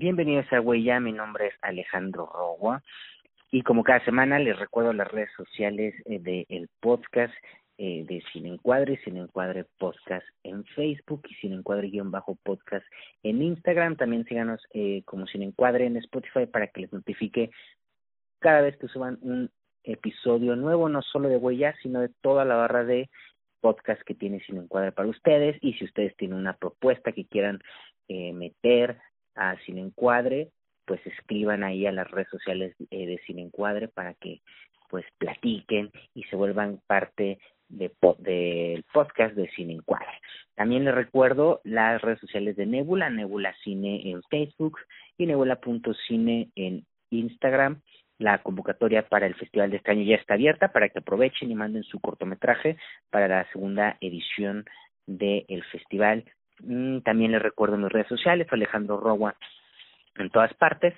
Bienvenidos a Huella, mi nombre es Alejandro Rogua y como cada semana les recuerdo las redes sociales eh, del podcast eh, de Sin Encuadre, Sin Encuadre Podcast en Facebook y Sin Encuadre-podcast en Instagram. También síganos eh, como Sin Encuadre en Spotify para que les notifique cada vez que suban un episodio nuevo, no solo de Huella, sino de toda la barra de podcast que tiene Sin Encuadre para ustedes y si ustedes tienen una propuesta que quieran eh, meter a Sin Encuadre, pues escriban ahí a las redes sociales eh, de Sin Encuadre para que pues platiquen y se vuelvan parte de del podcast de Cine Encuadre. También les recuerdo las redes sociales de Nebula, Nebula Cine en Facebook y nebula.cine en Instagram. La convocatoria para el Festival de este año ya está abierta para que aprovechen y manden su cortometraje para la segunda edición del festival Mm, también les recuerdo mis redes sociales, Alejandro Rowa en todas partes.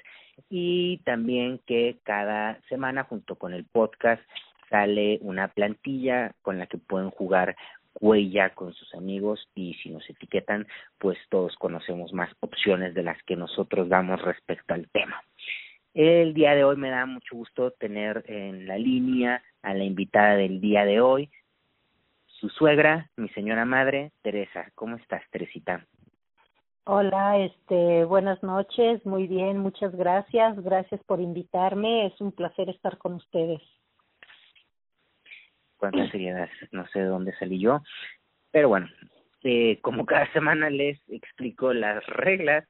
Y también que cada semana, junto con el podcast, sale una plantilla con la que pueden jugar huella con sus amigos y si nos etiquetan, pues todos conocemos más opciones de las que nosotros damos respecto al tema. El día de hoy me da mucho gusto tener en la línea a la invitada del día de hoy, su suegra, mi señora madre, Teresa. ¿Cómo estás, Teresita? Hola, este, buenas noches, muy bien, muchas gracias, gracias por invitarme, es un placer estar con ustedes. Cuánta seriedad, no sé de dónde salí yo, pero bueno, eh, como cada semana les explico las reglas,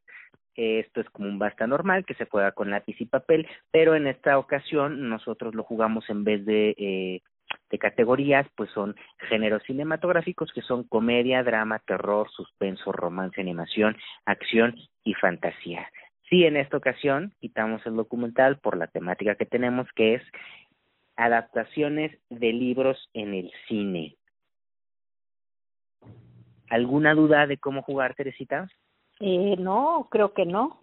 esto es como un basta normal que se juega con lápiz y papel, pero en esta ocasión nosotros lo jugamos en vez de eh, de categorías, pues son géneros cinematográficos que son comedia, drama, terror, suspenso, romance, animación, acción y fantasía. Sí, en esta ocasión quitamos el documental por la temática que tenemos, que es adaptaciones de libros en el cine. ¿Alguna duda de cómo jugar, Teresita? Eh, no, creo que no.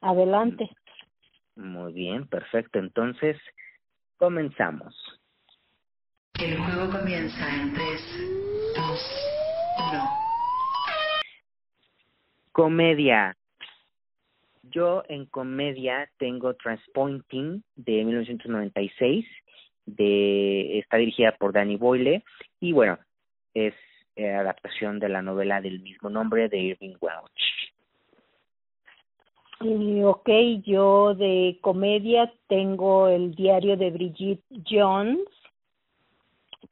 Adelante. Muy bien, perfecto. Entonces, comenzamos. El juego comienza en 3, 2, 1. Comedia. Yo en comedia tengo Transpointing de 1996, de, está dirigida por Danny Boyle y bueno, es eh, adaptación de la novela del mismo nombre de Irving Welch. Y, ok, yo de comedia tengo el diario de Brigitte Jones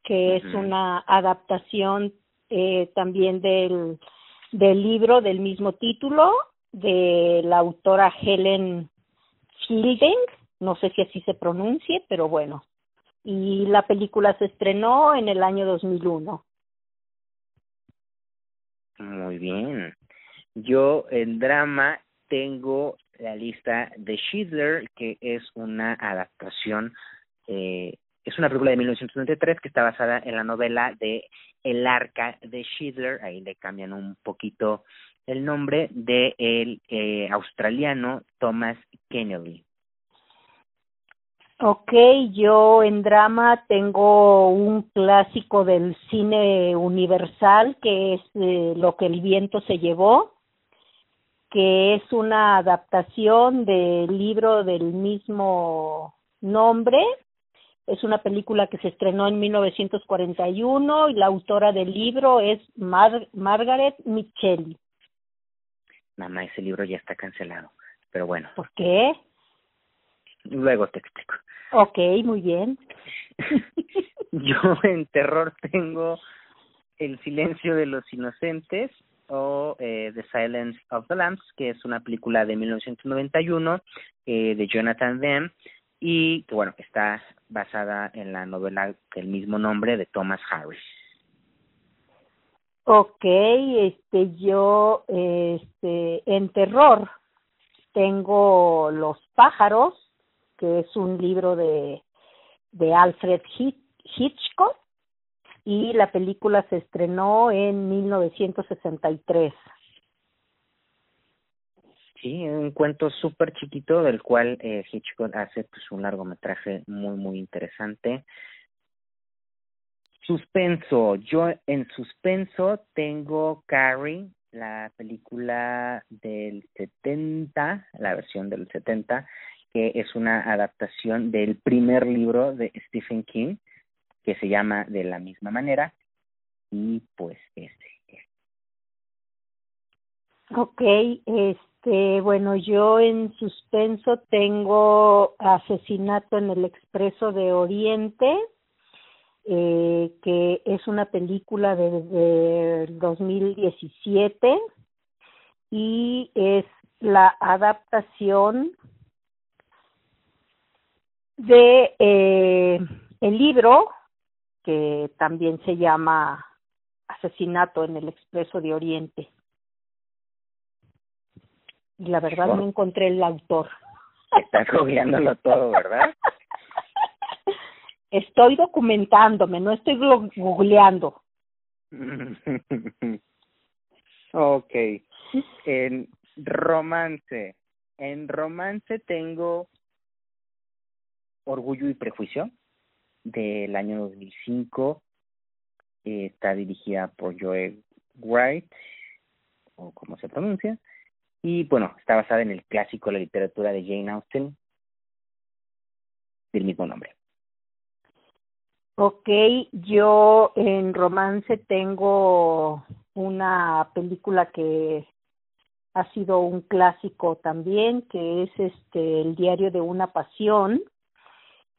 que es una adaptación eh, también del, del libro del mismo título de la autora Helen Fielding, no sé si así se pronuncie, pero bueno. Y la película se estrenó en el año 2001. Muy bien. Yo en drama tengo la lista de Schindler, que es una adaptación eh, es una película de 1993 que está basada en la novela de El arca de Schindler, ahí le cambian un poquito el nombre de el eh, australiano Thomas Kennedy. Ok, yo en drama tengo un clásico del cine universal que es eh, Lo que el viento se llevó, que es una adaptación del libro del mismo nombre es una película que se estrenó en 1941 y la autora del libro es Margaret Mitchell. Mamá, ese libro ya está cancelado, pero bueno. ¿Por qué? Luego te explico. Ok, muy bien. Yo en terror tengo El silencio de los inocentes o eh, The Silence of the Lambs, que es una película de 1991 eh, de Jonathan Demme y que bueno, está basada en la novela del mismo nombre de Thomas Harris. Ok, este yo este en terror tengo Los pájaros, que es un libro de de Alfred Hitchcock y la película se estrenó en 1963. Sí, un cuento súper chiquito del cual eh, Hitchcock hace pues un largometraje muy muy interesante. Suspenso, yo en suspenso tengo Carrie la película del 70, la versión del 70, que es una adaptación del primer libro de Stephen King, que se llama de la misma manera, y pues ese. Ok, este, bueno, yo en suspenso tengo Asesinato en el Expreso de Oriente, eh, que es una película de, de 2017 y es la adaptación de eh, el libro que también se llama Asesinato en el Expreso de Oriente. Y la verdad no encontré el autor. Estás googleándolo todo, ¿verdad? Estoy documentándome, no estoy googleando. ok. En romance. En romance tengo Orgullo y Prejuicio del año 2005. Eh, está dirigida por Joe Wright, o como se pronuncia. Y bueno, está basada en el clásico la literatura de Jane Austen, del mismo nombre. Ok, yo en romance tengo una película que ha sido un clásico también, que es este El diario de una pasión,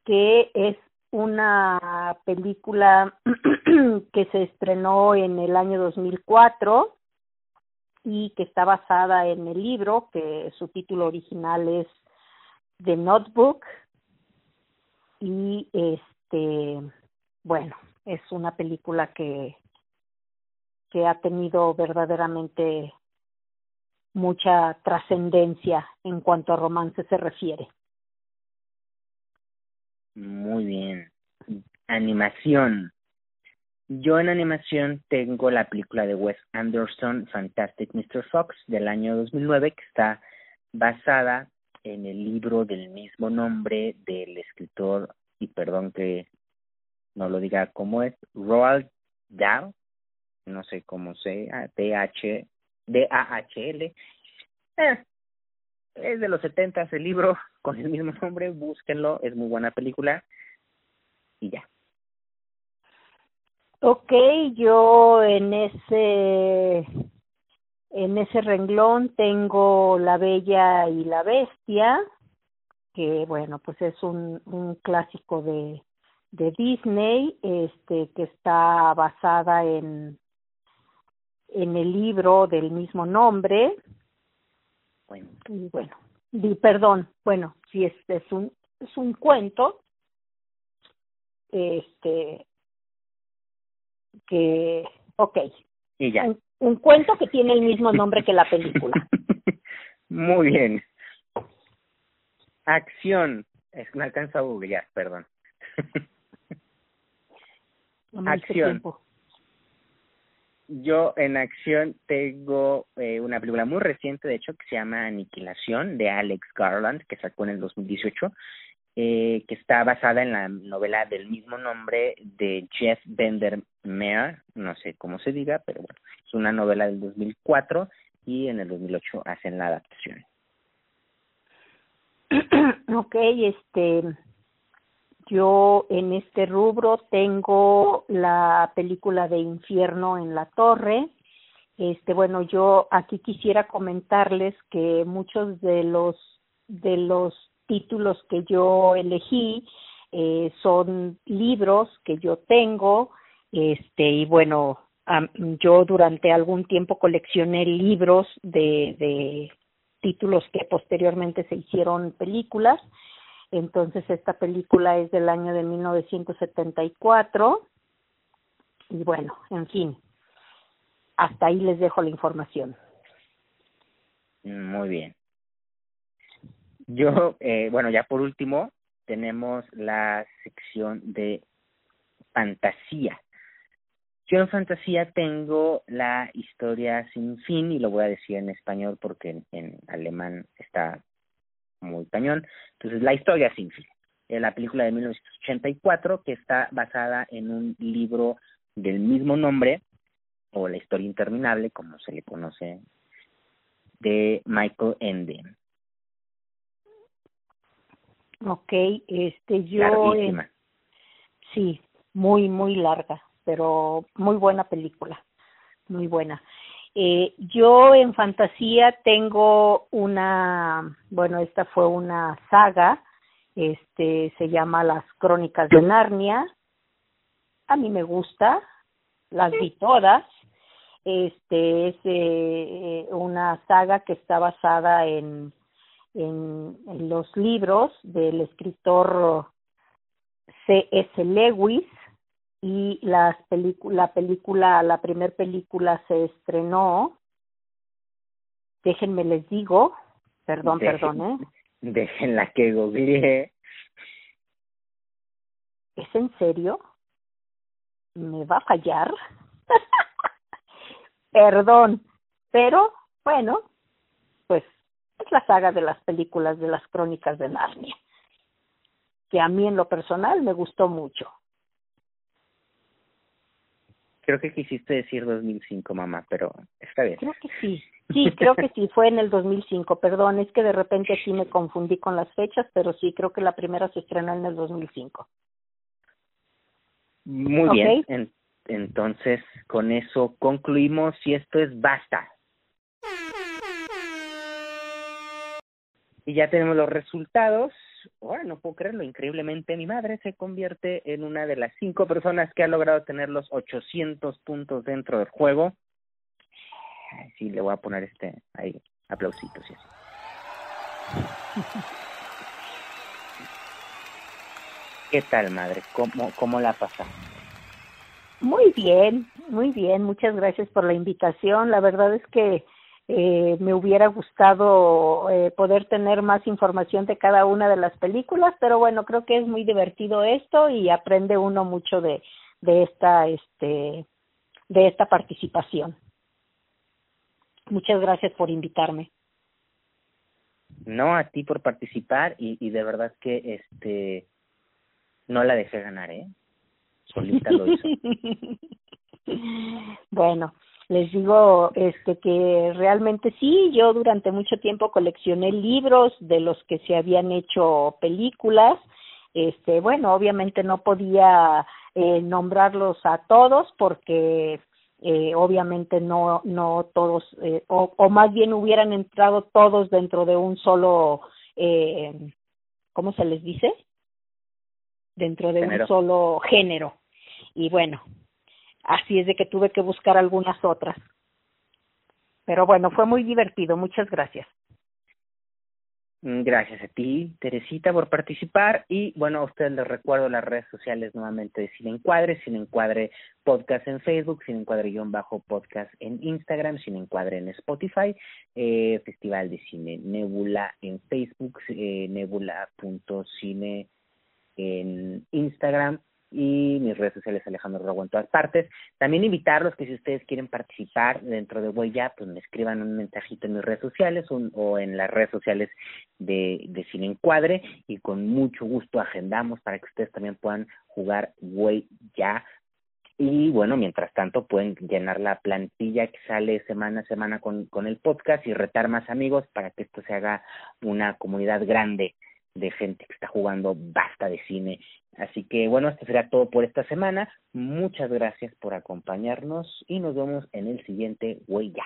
que es una película que se estrenó en el año 2004 y que está basada en el libro, que su título original es The Notebook. Y este, bueno, es una película que, que ha tenido verdaderamente mucha trascendencia en cuanto a romance se refiere. Muy bien. Animación. Yo en animación tengo la película de Wes Anderson, Fantastic Mr. Fox, del año 2009, que está basada en el libro del mismo nombre del escritor, y perdón que no lo diga como es, Roald Dahl, no sé cómo sea, D-H, D-A-H-L. Eh, es de los setentas el libro con el mismo nombre, búsquenlo, es muy buena película y ya. Ok, yo en ese en ese renglón tengo La Bella y la Bestia, que bueno, pues es un, un clásico de, de Disney, este, que está basada en, en el libro del mismo nombre. Bueno, y bueno, di, perdón, bueno, si es, es un, es un cuento, este, que, ok. Y ya. Un, cuento que tiene el mismo nombre que la película. Muy bien. Acción. Es, me alcanza a googlear, perdón. acción. Yo en acción tengo eh, una película muy reciente, de hecho, que se llama Aniquilación, de Alex Garland, que sacó en el 2018 eh, que está basada en la novela del mismo nombre de Jeff Bendermeer, no sé cómo se diga, pero bueno, es una novela del 2004 y en el 2008 hacen la adaptación. Ok, este, yo en este rubro tengo la película de Infierno en la Torre. Este, bueno, yo aquí quisiera comentarles que muchos de los de los títulos que yo elegí eh, son libros que yo tengo, este, y bueno, yo durante algún tiempo coleccioné libros de, de títulos que posteriormente se hicieron películas. Entonces esta película es del año de 1974 y bueno, en fin, hasta ahí les dejo la información. Muy bien. Yo, eh, bueno, ya por último, tenemos la sección de fantasía. Yo en fantasía tengo la historia sin fin y lo voy a decir en español porque en, alemán está muy cañón. Entonces, la historia sin fin. Es la película de 1984 que está basada en un libro del mismo nombre o La historia interminable, como se le conoce, de Michael Ende. Ok, este yo... sí, muy, muy larga, pero muy buena película, muy buena. Eh, yo en fantasía tengo una, bueno, esta fue una saga, este se llama Las Crónicas de Narnia. A mí me gusta, las vi todas. Este es eh, una saga que está basada en, en, en los libros del escritor C.S. Lewis y las la película, la primer película se estrenó, déjenme les digo, perdón, perdón, ¿eh? Déjenla que googleé. ¿Es en serio? ¿Me va a fallar? perdón, pero bueno, es la saga de las películas de las crónicas de Narnia, que a mí en lo personal me gustó mucho. Creo que quisiste decir 2005, mamá, pero está bien. Creo que sí. Sí, creo que sí, fue en el 2005. Perdón, es que de repente aquí me confundí con las fechas, pero sí, creo que la primera se estrenó en el 2005. Muy bien. entonces, con eso concluimos y esto es basta. Y ya tenemos los resultados bueno, no puedo creerlo, increíblemente mi madre se convierte en una de las cinco personas que ha logrado tener los 800 puntos dentro del juego. Sí, le voy a poner este ahí, aplausitos y ¿Qué tal, madre? ¿Cómo, cómo la pasa? Muy bien, muy bien. Muchas gracias por la invitación. La verdad es que eh, me hubiera gustado eh, poder tener más información de cada una de las películas, pero bueno, creo que es muy divertido esto y aprende uno mucho de, de esta, este, de esta participación. Muchas gracias por invitarme. No, a ti por participar y, y de verdad que este no la dejé ganar, ¿eh? Solita lo hizo. bueno, les digo este que realmente sí, yo durante mucho tiempo coleccioné libros de los que se habían hecho películas. Este, bueno, obviamente no podía eh, nombrarlos a todos porque eh, obviamente no no todos eh, o, o más bien hubieran entrado todos dentro de un solo eh, ¿cómo se les dice? Dentro de un solo género. Y bueno, Así es de que tuve que buscar algunas otras. Pero bueno, fue muy divertido. Muchas gracias. Mm, gracias a ti, Teresita, por participar. Y bueno, a ustedes les recuerdo las redes sociales nuevamente de Sin Encuadre, Sin Encuadre Podcast en Facebook, Sin Encuadre-podcast en Instagram, Sin Encuadre en Spotify, eh, Festival de Cine Nebula en Facebook, eh, nebula.cine en Instagram y mis redes sociales Alejandro Rogo en todas partes. También invitarlos que si ustedes quieren participar dentro de Huella, pues me escriban un mensajito en mis redes sociales o en las redes sociales de, de Cine Encuadre y con mucho gusto agendamos para que ustedes también puedan jugar Huella. Y bueno, mientras tanto pueden llenar la plantilla que sale semana a semana con, con el podcast y retar más amigos para que esto se haga una comunidad grande de gente que está jugando basta de cine. Así que bueno, esto será todo por esta semana. Muchas gracias por acompañarnos y nos vemos en el siguiente Huella.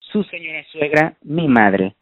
Su señora suegra, mi madre.